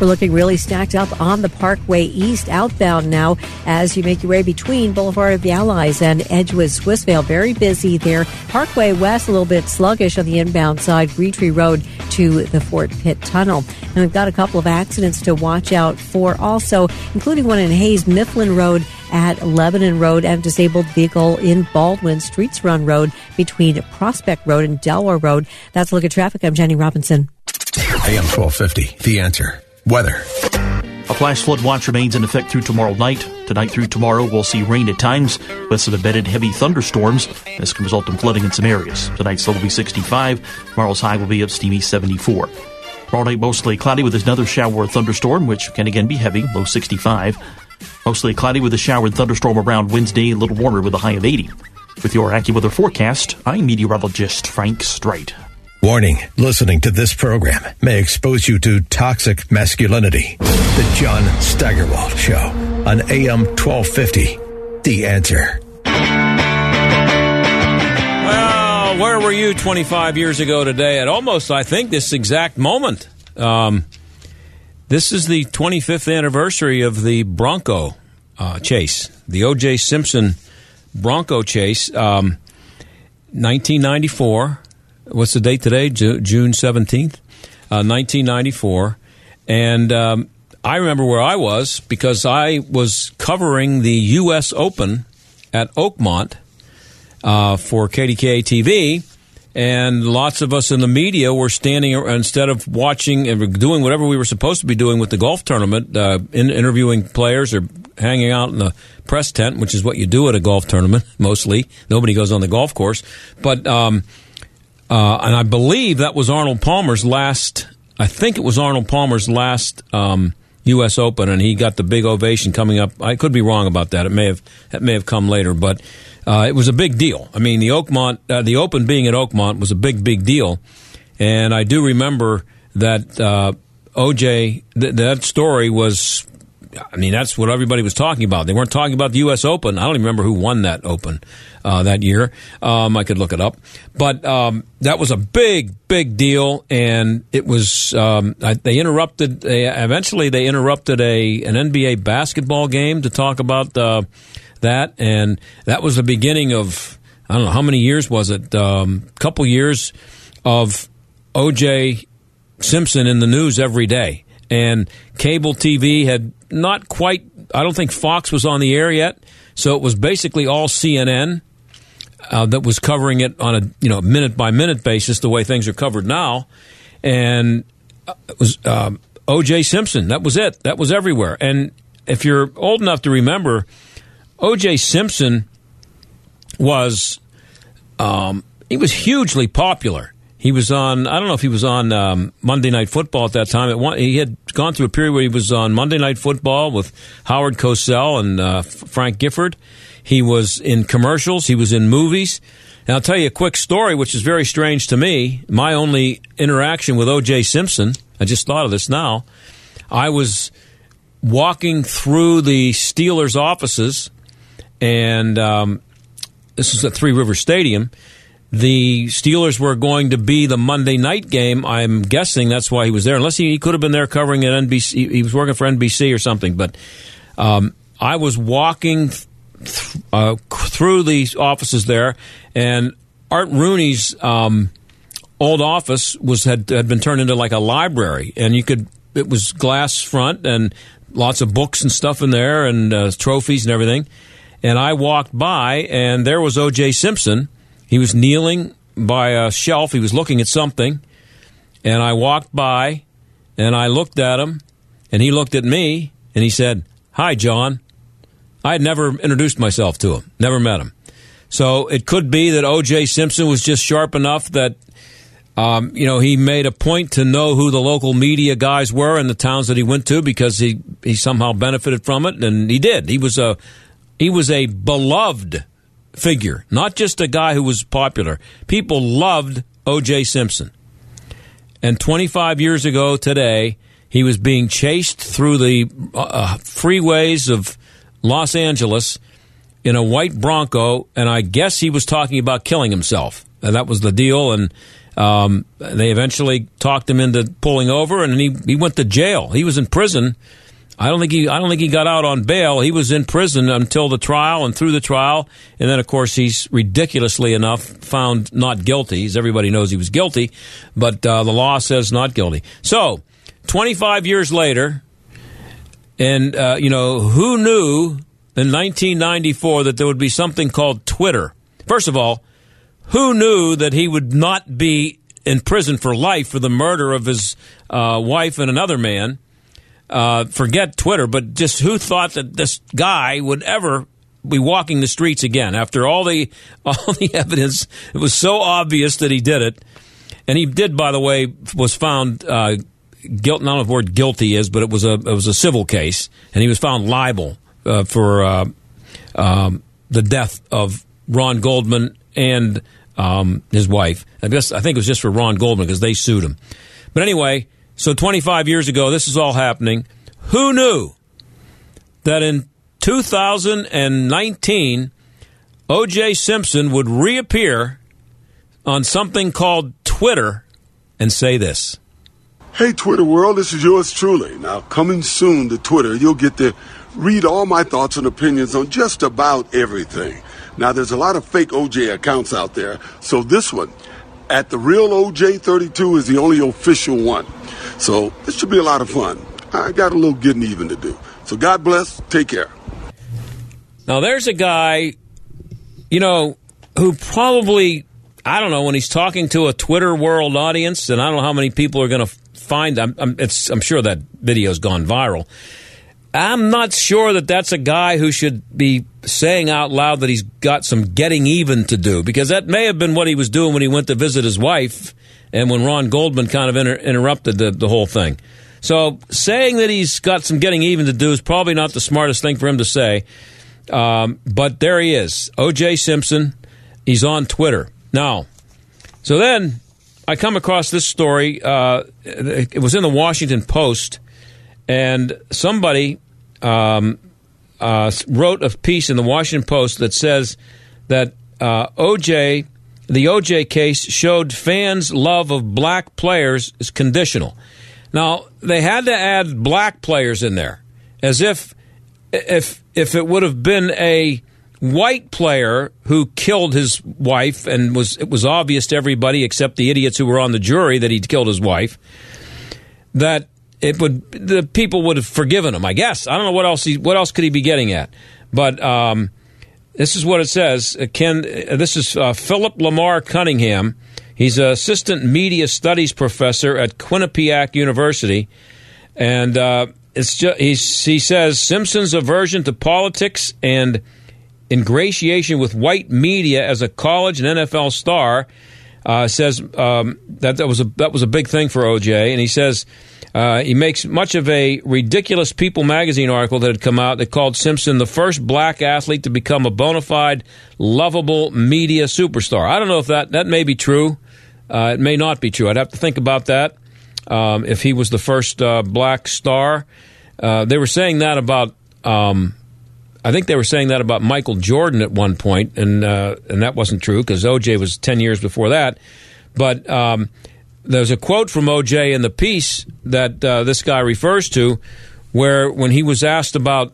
[SPEAKER 19] We're looking really stacked up on the Parkway East outbound now as you make your way between Boulevard of the Allies and Edgewood Swissvale. Very busy there. Parkway West a little bit sluggish on the inbound side. Greentree Road to the Fort Pitt Tunnel. And we've got a couple of accidents to watch out for also, including one in Hays Mifflin Road at Lebanon Road and disabled vehicle in Baldwin Streets Run Road between Prospect Road and Delaware Road. That's a look at traffic. I'm Jenny Robinson.
[SPEAKER 9] AM 1250, The Answer. Weather.
[SPEAKER 20] A flash flood watch remains in effect through tomorrow night. Tonight through tomorrow, we'll see rain at times with some embedded heavy thunderstorms. This can result in flooding in some areas. Tonight's low will be 65. Tomorrow's high will be a steamy 74. Tomorrow night, mostly cloudy with another shower or thunderstorm, which can again be heavy, low 65. Mostly cloudy with a shower and thunderstorm around Wednesday, a little warmer with a high of 80. With your AccuWeather forecast, I'm meteorologist Frank Strait.
[SPEAKER 9] Warning listening to this program may expose you to toxic masculinity. The John Steigerwald Show on AM 1250. The answer.
[SPEAKER 1] Well, where were you 25 years ago today at almost, I think, this exact moment? Um, this is the 25th anniversary of the Bronco uh, chase, the O.J. Simpson Bronco chase, um, 1994. What's the date today? Ju- June 17th, uh, 1994. And um, I remember where I was because I was covering the U.S. Open at Oakmont uh, for KDKA TV. And lots of us in the media were standing instead of watching and doing whatever we were supposed to be doing with the golf tournament, uh, in, interviewing players or hanging out in the press tent, which is what you do at a golf tournament mostly. Nobody goes on the golf course, but um, uh, and I believe that was Arnold Palmer's last. I think it was Arnold Palmer's last um, U.S. Open, and he got the big ovation coming up. I could be wrong about that. It may have it may have come later, but uh, it was a big deal. I mean, the Oakmont, uh, the Open being at Oakmont was a big, big deal, and I do remember that uh, OJ. Th- that story was. I mean, that's what everybody was talking about. They weren't talking about the U.S. Open. I don't even remember who won that Open uh, that year. Um, I could look it up, but um, that was a big, big deal, and it was. Um, I, they interrupted. They, eventually, they interrupted a an NBA basketball game to talk about uh, that, and that was the beginning of I don't know how many years was it? A um, couple years of O.J. Simpson in the news every day, and cable TV had not quite. I don't think Fox was on the air yet, so it was basically all CNN. Uh, that was covering it on a you know minute by minute basis, the way things are covered now, and it was um, O.J. Simpson. That was it. That was everywhere. And if you're old enough to remember, O.J. Simpson was um, he was hugely popular. He was on. I don't know if he was on um, Monday Night Football at that time. One, he had gone through a period where he was on Monday Night Football with Howard Cosell and uh, Frank Gifford. He was in commercials. He was in movies. And I'll tell you a quick story, which is very strange to me. My only interaction with O.J. Simpson. I just thought of this now. I was walking through the Steelers' offices and um, this is at Three River Stadium. The Steelers were going to be the Monday night game. I'm guessing that's why he was there, unless he, he could have been there covering at NBC. He was working for NBC or something. But um, I was walking th- uh, through the offices there, and Art Rooney's um, old office was had had been turned into like a library, and you could it was glass front and lots of books and stuff in there, and uh, trophies and everything and I walked by, and there was O.J. Simpson. He was kneeling by a shelf. He was looking at something, and I walked by, and I looked at him, and he looked at me, and he said, "Hi, John." I had never introduced myself to him, never met him. So it could be that O.J. Simpson was just sharp enough that um, you know, he made a point to know who the local media guys were in the towns that he went to because he, he somehow benefited from it, and he did. He was a he was a beloved figure, not just a guy who was popular. People loved O.J. Simpson. And 25 years ago today, he was being chased through the uh, freeways of Los Angeles in a white Bronco, and I guess he was talking about killing himself. And that was the deal, and um, they eventually talked him into pulling over, and he, he went to jail. He was in prison I don't think he. I don't think he got out on bail. He was in prison until the trial and through the trial, and then of course he's ridiculously enough found not guilty. As everybody knows, he was guilty, but uh, the law says not guilty. So, 25 years later, and uh, you know who knew in 1994 that there would be something called Twitter? First of all, who knew that he would not be in prison for life for the murder of his uh, wife and another man? Uh, forget Twitter, but just who thought that this guy would ever be walking the streets again after all the all the evidence? It was so obvious that he did it, and he did, by the way, was found. Uh, guilt, not the word guilty is, but it was a it was a civil case, and he was found liable uh, for uh, um, the death of Ron Goldman and um, his wife. I guess I think it was just for Ron Goldman because they sued him. But anyway, so 25 years ago, this is all happening. Who knew that in 2019, O.J. Simpson would reappear on something called Twitter and say this.
[SPEAKER 21] Hey, Twitter world, this is yours truly. Now, coming soon to Twitter, you'll get to read all my thoughts and opinions on just about everything. Now, there's a lot of fake OJ accounts out there, so this one, at the real OJ32, is the only official one. So, this should be a lot of fun. I got a little getting even to do. So, God bless. Take care.
[SPEAKER 1] Now, there's a guy, you know, who probably, I don't know, when he's talking to a Twitter world audience, and I don't know how many people are going to find, I'm, I'm, I'm sure that video's gone viral. I'm not sure that that's a guy who should be saying out loud that he's got some getting even to do, because that may have been what he was doing when he went to visit his wife and when Ron Goldman kind of inter- interrupted the, the whole thing. So saying that he's got some getting even to do is probably not the smartest thing for him to say. Um, but there he is, O.J. Simpson. He's on Twitter. Now, so then I come across this story. Uh, it was in the Washington Post, and somebody um, uh, wrote a piece in the Washington Post that says that uh, OJ, the OJ case showed fans' love of black players is conditional. Now they had to add black players in there, as if if if it would have been a white player who killed his wife and was it was obvious to everybody except the idiots who were on the jury that he'd killed his wife that it would the people would have forgiven him. I guess I don't know what else he, what else could he be getting at, but um, this is what it says. Uh, Ken, uh, this is uh, Philip Lamar Cunningham. He's an assistant media studies professor at Quinnipiac University, and uh, it's just, he says Simpson's aversion to politics and ingratiation with white media as a college and NFL star uh, says um, that that was a that was a big thing for OJ, and he says uh, he makes much of a ridiculous People magazine article that had come out that called Simpson the first black athlete to become a bona fide, lovable media superstar. I don't know if that that may be true. Uh, it may not be true. I'd have to think about that. Um, if he was the first uh, black star, uh, they were saying that about. Um, I think they were saying that about Michael Jordan at one point, and uh, and that wasn't true because OJ was ten years before that. But um, there's a quote from OJ in the piece that uh, this guy refers to, where when he was asked about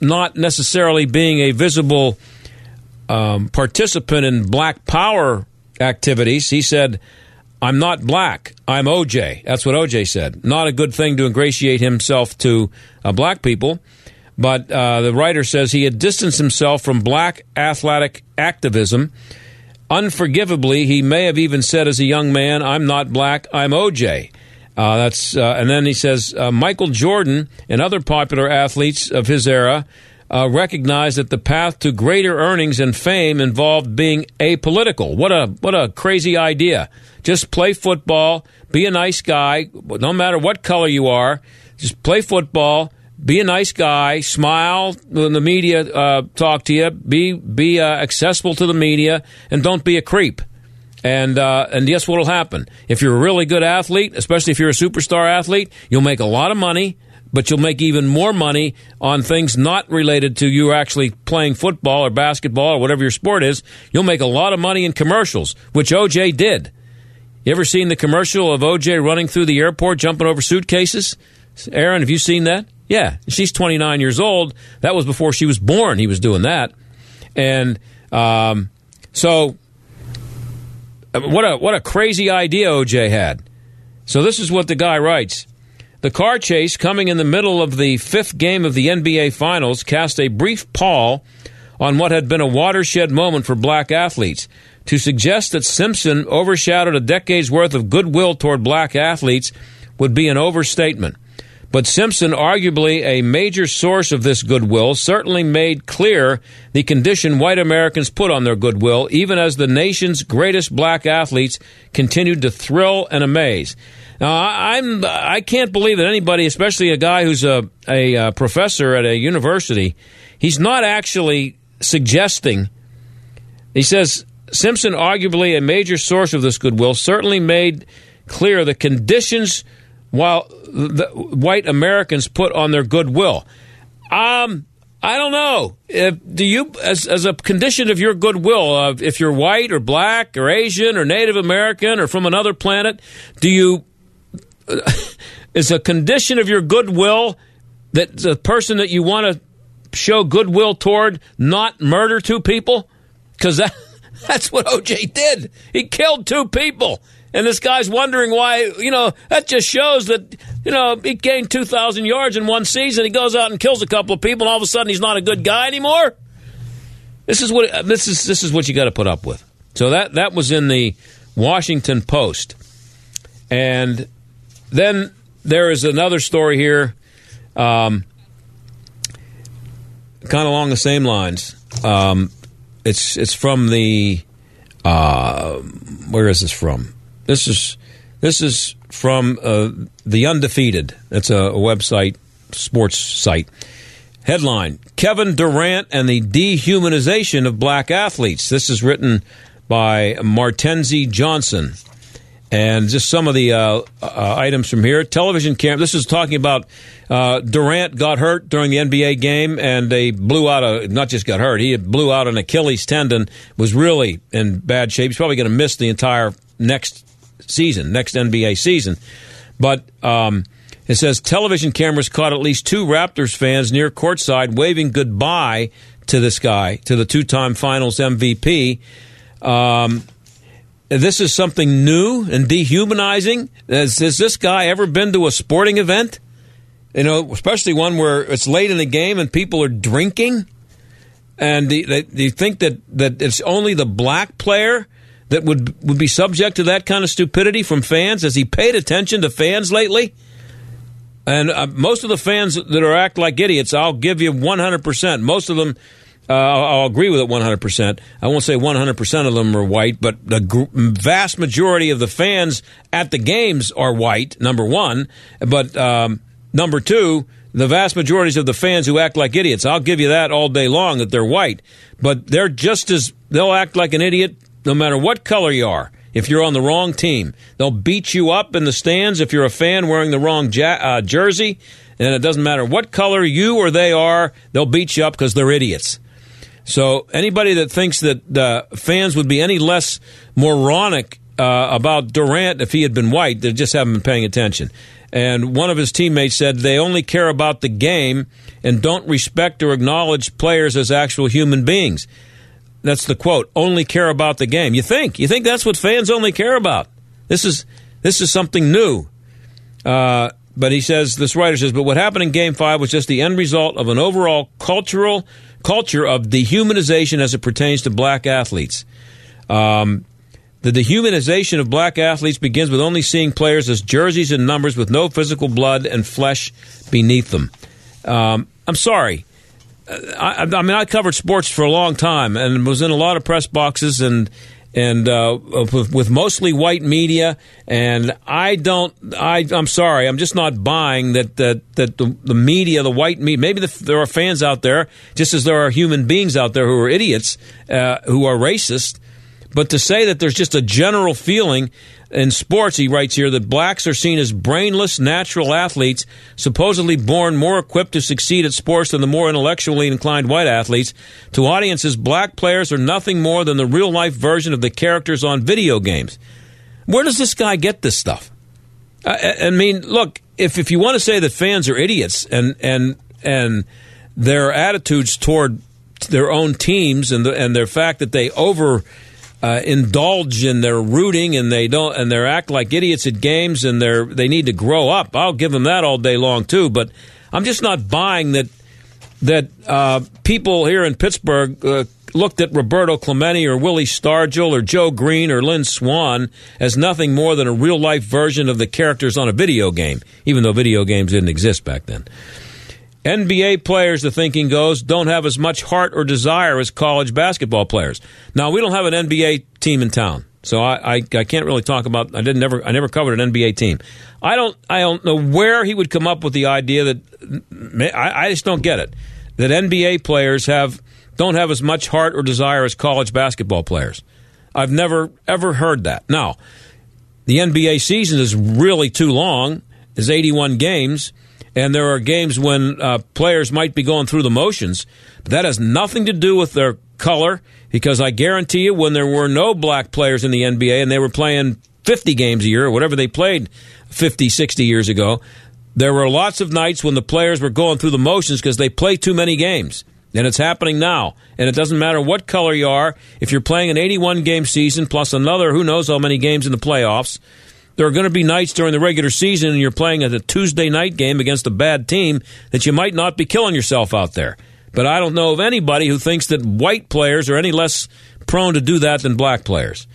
[SPEAKER 1] not necessarily being a visible um, participant in Black Power activities, he said. I'm not black. I'm OJ. That's what OJ said. Not a good thing to ingratiate himself to uh, black people. But uh, the writer says he had distanced himself from black athletic activism. Unforgivably, he may have even said as a young man, I'm not black, I'm OJ. Uh, that's uh, and then he says uh, Michael Jordan and other popular athletes of his era uh, recognized that the path to greater earnings and fame involved being apolitical. What a what a crazy idea! Just play football, be a nice guy, no matter what color you are. Just play football, be a nice guy, smile when the media uh, talk to you, be be uh, accessible to the media, and don't be a creep. And uh, and guess what'll happen? If you're a really good athlete, especially if you're a superstar athlete, you'll make a lot of money, but you'll make even more money on things not related to you actually playing football or basketball or whatever your sport is. You'll make a lot of money in commercials, which OJ did. You ever seen the commercial of OJ running through the airport, jumping over suitcases? Aaron, have you seen that? Yeah, she's 29 years old. That was before she was born. He was doing that, and um, so what a what a crazy idea OJ had. So this is what the guy writes. The car chase coming in the middle of the fifth game of the NBA Finals cast a brief pall on what had been a watershed moment for black athletes. To suggest that Simpson overshadowed a decade's worth of goodwill toward black athletes would be an overstatement. But Simpson, arguably a major source of this goodwill, certainly made clear the condition white Americans put on their goodwill, even as the nation's greatest black athletes continued to thrill and amaze. Now, I'm I can't believe that anybody, especially a guy who's a a, professor at a university, he's not actually suggesting. He says Simpson, arguably a major source of this goodwill, certainly made clear the conditions while white Americans put on their goodwill. Um, I don't know. If, do you, as, as a condition of your goodwill, uh, if you're white or black or Asian or Native American or from another planet, do you, is a condition of your goodwill that the person that you want to show goodwill toward not murder two people? Because that, that's what OJ did. He killed two people. And this guy's wondering why, you know, that just shows that, you know, he gained 2,000 yards in one season. He goes out and kills a couple of people, and all of a sudden he's not a good guy anymore. This is what this is. This is what you got to put up with. So that that was in the Washington Post, and then there is another story here, um, kind of along the same lines. Um, it's it's from the uh, where is this from? This is this is from uh, the Undefeated. It's a, a website, sports site. Headline: Kevin Durant and the dehumanization of black athletes. This is written by Martenzie Johnson. And just some of the uh, uh, items from here. Television camera. This is talking about uh, Durant got hurt during the NBA game, and they blew out a. Not just got hurt, he blew out an Achilles tendon. Was really in bad shape. He's probably going to miss the entire next season, next NBA season. But um, it says television cameras caught at least two Raptors fans near courtside waving goodbye to this guy, to the two time finals MVP. Um, this is something new and dehumanizing. Has, has, this guy ever been to a sporting event? You know, especially one where it's late in the game and people are drinking. And you think that, that it's only the black player that would would be subject to that kind of stupidity from fans? Has he paid attention to fans lately? And uh, most of the fans that are act like idiots, I'll give you 100%. Most of them, uh, I'll agree with it 100%. I won't say 100% of them are white, but the gr- vast majority of the fans at the games are white, number one. But um, number two, the vast majorities of the fans who act like idiots, I'll give you that all day long that they're white. But they're just as, they'll act like an idiot no matter what color you are if you're on the wrong team. They'll beat you up in the stands if you're a fan wearing the wrong ja- uh, jersey. And it doesn't matter what color you or they are, they'll beat you up because they're idiots. So anybody that thinks that the fans would be any less moronic uh, about Durant if he had been white, they just haven't been paying attention. And one of his teammates said they only care about the game and don't respect or acknowledge players as actual human beings. That's the quote. Only care about the game. You think? You think that's what fans only care about? This is this is something new. Uh, but he says this writer says, but what happened in Game Five was just the end result of an overall cultural culture of dehumanization as it pertains to black athletes. Um, the dehumanization of black athletes begins with only seeing players as jerseys and numbers with no physical blood and flesh beneath them. Um, I'm sorry. I, I, mean, I covered sports for a long time and was in a lot of press boxes and and uh, with, with, mostly white media. And I don't. I I'm sorry. I'm just not buying that that that the, the media, the white media. Maybe the, there are fans out there, just as there are human beings out there who are idiots, uh, who are racist. But to say that there's just a general feeling in sports, he writes here that blacks are seen as brainless, natural athletes, supposedly born more equipped to succeed at sports than the more intellectually inclined white athletes. To audiences, black players are nothing more than the real life version of the characters on video games. Where does this guy get this stuff? I, I mean, look, if, if you want to say that fans are idiots and, and, and their attitudes toward their own teams and, the, and their fact that they over uh, indulge in their rooting and they don't and they act like idiots at games and they're they need to grow up. I'll give them that all day long too. But I'm just not buying that that uh, people here in Pittsburgh uh, looked at Roberto Clemente or Willie Stargell or Joe Greene or Lynn Swann as nothing more than a real life version of the characters on a video game, even though video games didn't exist back then. NBA players, the thinking goes, don't have as much heart or desire as college basketball players. Now, we don't have an NBA team in town, so I, I, I can't really talk about. I didn't never I never covered an NBA team. I don't I don't know where he would come up with the idea that I, I just don't get it. that NBA players have don't have as much heart or desire as college basketball players. I've never ever heard that. Now, the NBA season is really too long. It's 81 games, and there are games when uh, players might be going through the motions. But that has nothing to do with their color, because I guarantee you, when there were no black players in the NBA and they were playing 50 games a year or whatever they played 50, 60 years ago, there were lots of nights when the players were going through the motions because they play too many games. And it's happening now. And it doesn't matter what color you are. If you're playing an 81 game season plus another, who knows how many games in the playoffs, there are going to be nights during the regular season and you're playing at a Tuesday night game against a bad team that you might not be killing yourself out there. But I don't know of anybody who thinks that white players are any less prone to do that than black players.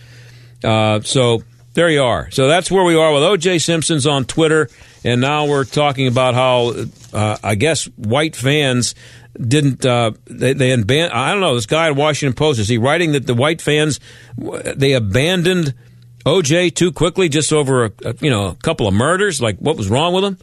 [SPEAKER 1] Uh, so there you are. So that's where we are with O.J. Simpson's on Twitter. And now we're talking about how, uh, I guess, white fans didn't uh, they, they aban- I don't know this guy at Washington Post is he writing that the white fans they abandoned OJ too quickly just over a, a, you know a couple of murders. Like what was wrong with him?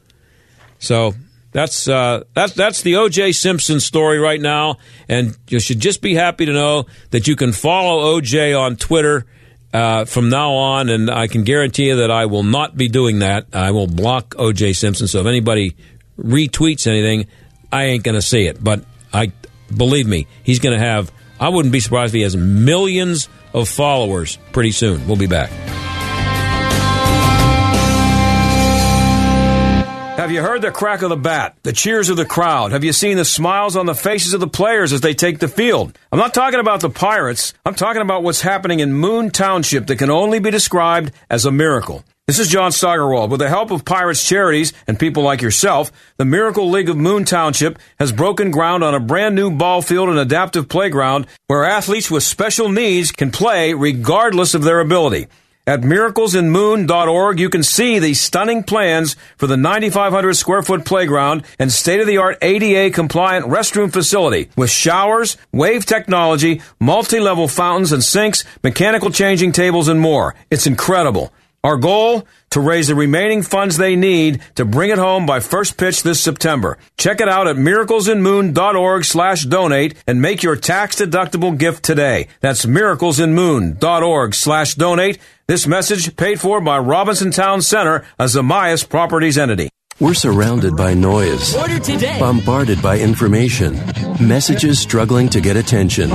[SPEAKER 1] So that's uh, that's that's the OJ Simpson story right now. And you should just be happy to know that you can follow OJ on Twitter uh, from now on. And I can guarantee you that I will not be doing that. I will block OJ Simpson. So if anybody retweets anything I ain't going to see it. But I believe me, he's going to have. I wouldn't be surprised if he has millions of followers pretty soon. We'll be back. Have you heard the crack of the bat, the cheers of the crowd? Have you seen the smiles on the faces of the players as they take the field? I'm not talking about the Pirates. I'm talking about what's happening in Moon Township that can only be described as a miracle. This is John Steigerwald. With the help of Pirates Charities and people like yourself, the Miracle League of Moon Township has broken ground on a brand new ball field and adaptive playground where athletes with special needs can play regardless of their ability. At miraclesinmoon.org, you can see the stunning plans for the 9,500 square foot playground and state of the art ADA compliant restroom facility with showers, wave technology, multi level fountains and sinks, mechanical changing tables, and more. It's incredible. Our goal? To raise the remaining funds they need to bring it home by first pitch this September. Check it out at miraclesinmoon.org slash donate and make your tax-deductible gift today. That's miraclesinmoon.org slash donate. This message paid for by Robinson Town Center, a Zamias Properties entity.
[SPEAKER 22] We're surrounded by noise, bombarded by information, messages struggling to get attention.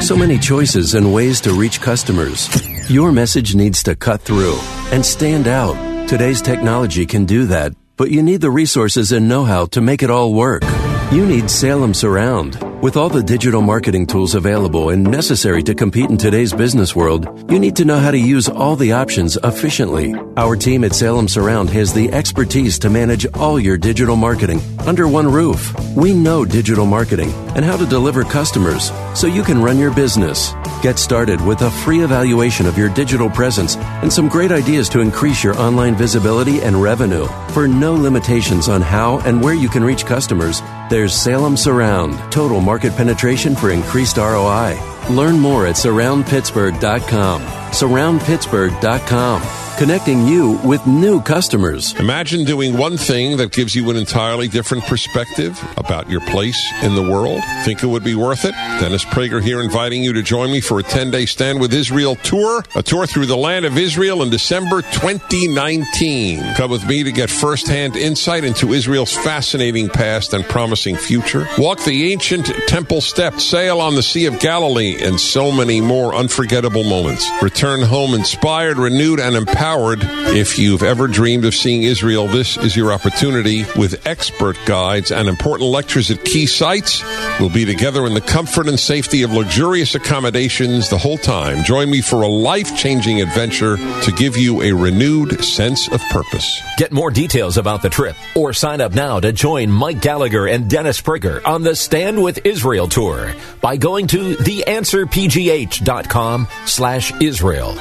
[SPEAKER 22] So many choices and ways to reach customers. Your message needs to cut through and stand out. Today's technology can do that, but you need the resources and know how to make it all work. You need Salem Surround. With all the digital marketing tools available and necessary to compete in today's business world, you need to know how to use all the options efficiently. Our team at Salem Surround has the expertise to manage all your digital marketing under one roof. We know digital marketing and how to deliver customers so you can run your business. Get started with a free evaluation of your digital presence and some great ideas to increase your online visibility and revenue. For no limitations on how and where you can reach customers, there's Salem Surround, total market penetration for increased ROI. Learn more at surroundpittsburgh.com. Surroundpittsburgh.com connecting you with new customers.
[SPEAKER 23] Imagine doing one thing that gives you an entirely different perspective about your place in the world. Think it would be worth it? Dennis Prager here inviting you to join me for a 10 day Stand with Israel tour, a tour through the land of Israel in December 2019. Come with me to get firsthand insight into Israel's fascinating past and promising future. Walk the ancient temple steps, sail on the Sea of Galilee, and so many more unforgettable moments. Return home inspired, renewed, and empowered. If you've ever dreamed of seeing Israel, this is your opportunity with expert guides and important lectures at key sites. We'll be together in the comfort and safety of luxurious accommodations the whole time. Join me for a life changing adventure to give you a renewed sense of purpose.
[SPEAKER 6] Get more details about the trip or sign up now to join Mike Gallagher and Dennis Prager on the Stand with Israel tour by going to theanswerpgh.com slash Israel.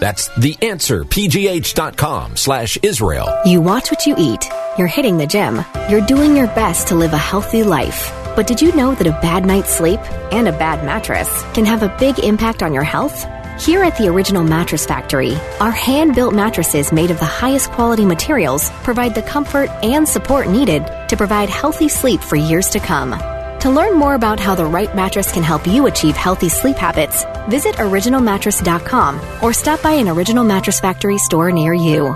[SPEAKER 6] That's theanswerpgh.com slash Israel.
[SPEAKER 4] You watch what you eat. You're hitting the gym. You're doing your best to live a healthy life. But did you know that a bad night's sleep and a bad mattress can have a big impact on your health? Here at the Original Mattress Factory, our hand built mattresses made of the highest quality materials provide the comfort and support needed to provide healthy sleep for years to come. To learn more about how the right mattress can help you achieve healthy sleep habits, visit originalmattress.com or stop by an Original Mattress Factory store near you.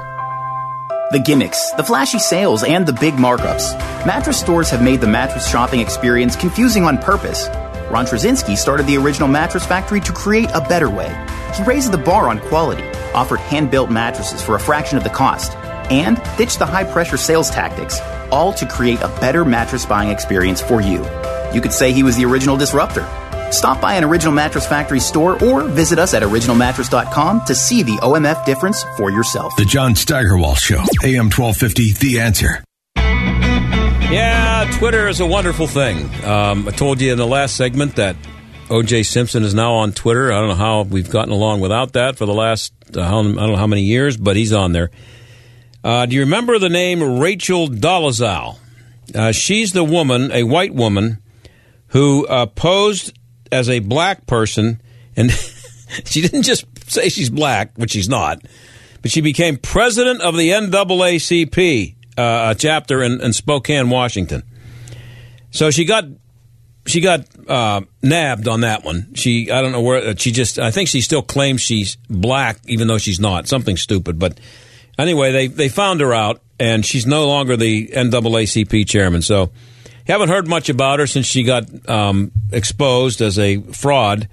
[SPEAKER 5] The gimmicks, the flashy sales, and the big markups. Mattress stores have made the mattress shopping experience confusing on purpose. Ron Trzcinski started the Original Mattress Factory to create a better way. He raised the bar on quality, offered hand built mattresses for a fraction of the cost, and ditched the high pressure sales tactics, all to create a better mattress buying experience for you. You could say he was the original disruptor. Stop by an Original Mattress Factory store or visit us at originalmattress.com to see the OMF difference for yourself.
[SPEAKER 9] The John Steigerwald Show, AM 1250, The Answer.
[SPEAKER 1] Yeah, Twitter is a wonderful thing. Um, I told you in the last segment that O.J. Simpson is now on Twitter. I don't know how we've gotten along without that for the last uh, I don't know how many years, but he's on there. Uh, do you remember the name Rachel Dolezal? Uh, she's the woman, a white woman, who uh, posed as a black person, and she didn't just say she's black, which she's not, but she became president of the NAACP uh, chapter in, in, Spokane, Washington. So she got she got uh, nabbed on that one. She I don't know where she just I think she still claims she's black even though she's not. Something stupid, but anyway, they they found her out and she's no longer the NAACP chairman. So haven't heard much about her since she got um, exposed as a fraud.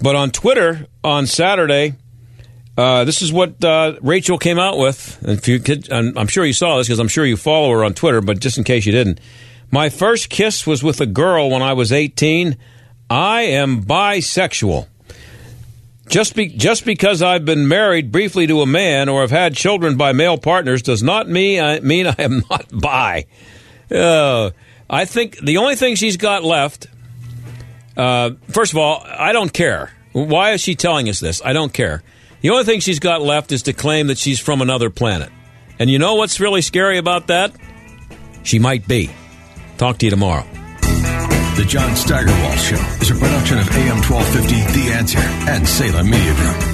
[SPEAKER 1] But on Twitter on Saturday, uh, this is what uh, Rachel came out with. If you could, I'm sure you saw this because I'm sure you follow her on Twitter, but just in case you didn't. My first kiss was with a girl when I was 18. I am bisexual. Just, be, just because I've been married briefly to a man or have had children by male partners does not mean I, mean I am not bi. Uh, I think the only thing she's got left, uh, first of all, I don't care. Why is she telling us this? I don't care. The only thing she's got left is to claim that she's from another planet. And you know what's really scary about that? She might be. Talk to you tomorrow.
[SPEAKER 9] The John Steigerwald Show is a production of AM 1250 The Answer and Salem Media Group.